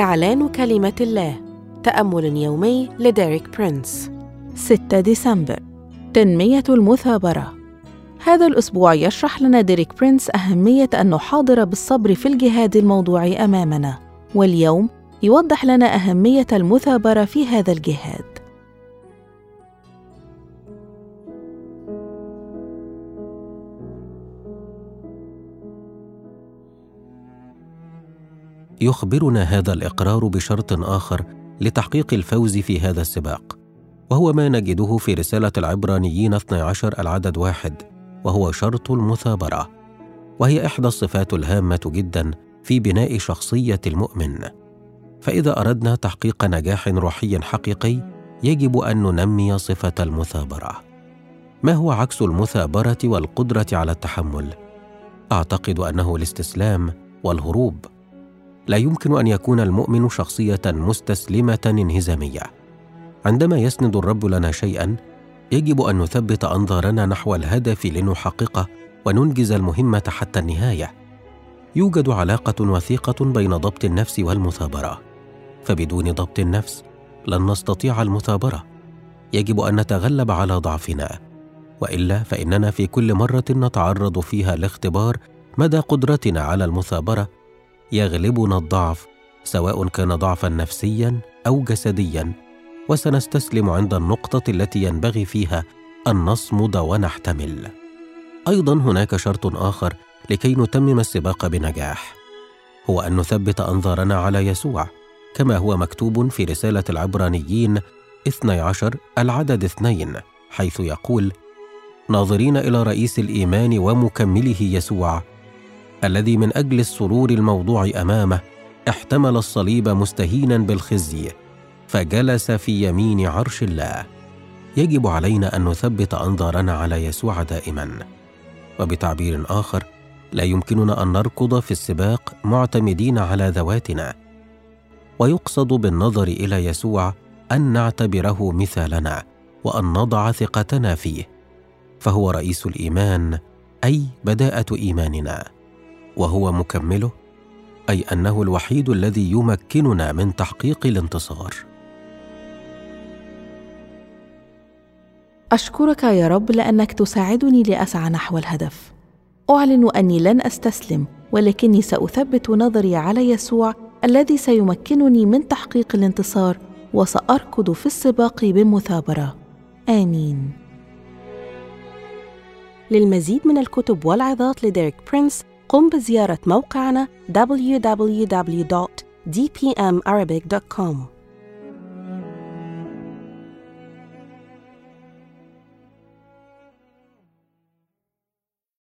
إعلان كلمة الله. تأمل يومي لديريك برينس. 6 ديسمبر. تنمية المثابرة. هذا الأسبوع يشرح لنا ديريك برينس أهمية أن نحاضر بالصبر في الجهاد الموضوع أمامنا. واليوم يوضح لنا أهمية المثابرة في هذا الجهاد. يخبرنا هذا الإقرار بشرط آخر لتحقيق الفوز في هذا السباق وهو ما نجده في رسالة العبرانيين 12 العدد واحد وهو شرط المثابرة وهي إحدى الصفات الهامة جدا في بناء شخصية المؤمن. فإذا أردنا تحقيق نجاح روحي حقيقي يجب أن ننمي صفة المثابرة. ما هو عكس المثابرة والقدرة على التحمل؟ أعتقد أنه الاستسلام والهروب. لا يمكن أن يكون المؤمن شخصية مستسلمة انهزامية. عندما يسند الرب لنا شيئا يجب أن نثبت أنظارنا نحو الهدف لنحققه وننجز المهمة حتى النهاية. يوجد علاقة وثيقة بين ضبط النفس والمثابرة. فبدون ضبط النفس لن نستطيع المثابرة. يجب أن نتغلب على ضعفنا. وإلا فإننا في كل مرة نتعرض فيها لاختبار مدى قدرتنا على المثابرة يغلبنا الضعف سواء كان ضعفا نفسيا أو جسديا. وسنستسلم عند النقطة التي ينبغي فيها أن نصمد ونحتمل. أيضا هناك شرط آخر لكي نتمم السباق بنجاح. هو أن نثبت أنظارنا على يسوع كما هو مكتوب في رسالة العبرانيين 12 العدد اثنين حيث يقول ناظرين إلى رئيس الإيمان ومكمله يسوع الذي من أجل السرور الموضوع أمامه احتمل الصليب مستهينا بالخزي فجلس في يمين عرش الله. يجب علينا أن نثبت أنظارنا على يسوع دائما. وبتعبير آخر لا يمكننا أن نركض في السباق معتمدين على ذواتنا. ويقصد بالنظر إلى يسوع أن نعتبره مثالنا وأن نضع ثقتنا فيه. فهو رئيس الإيمان أي بداءة إيماننا. وهو مكمله أي أنه الوحيد الذي يمكننا من تحقيق الانتصار. أشكرك يا رب لأنك تساعدني لأسعى نحو الهدف. أعلن أني لن أستسلم ولكني سأثبت نظري على يسوع الذي سيمكنني من تحقيق الانتصار وسأركض في السباق بمثابرة. آمين. للمزيد من الكتب والعظات لديريك برينس قم بزيارة موقعنا www.dpmarabic.com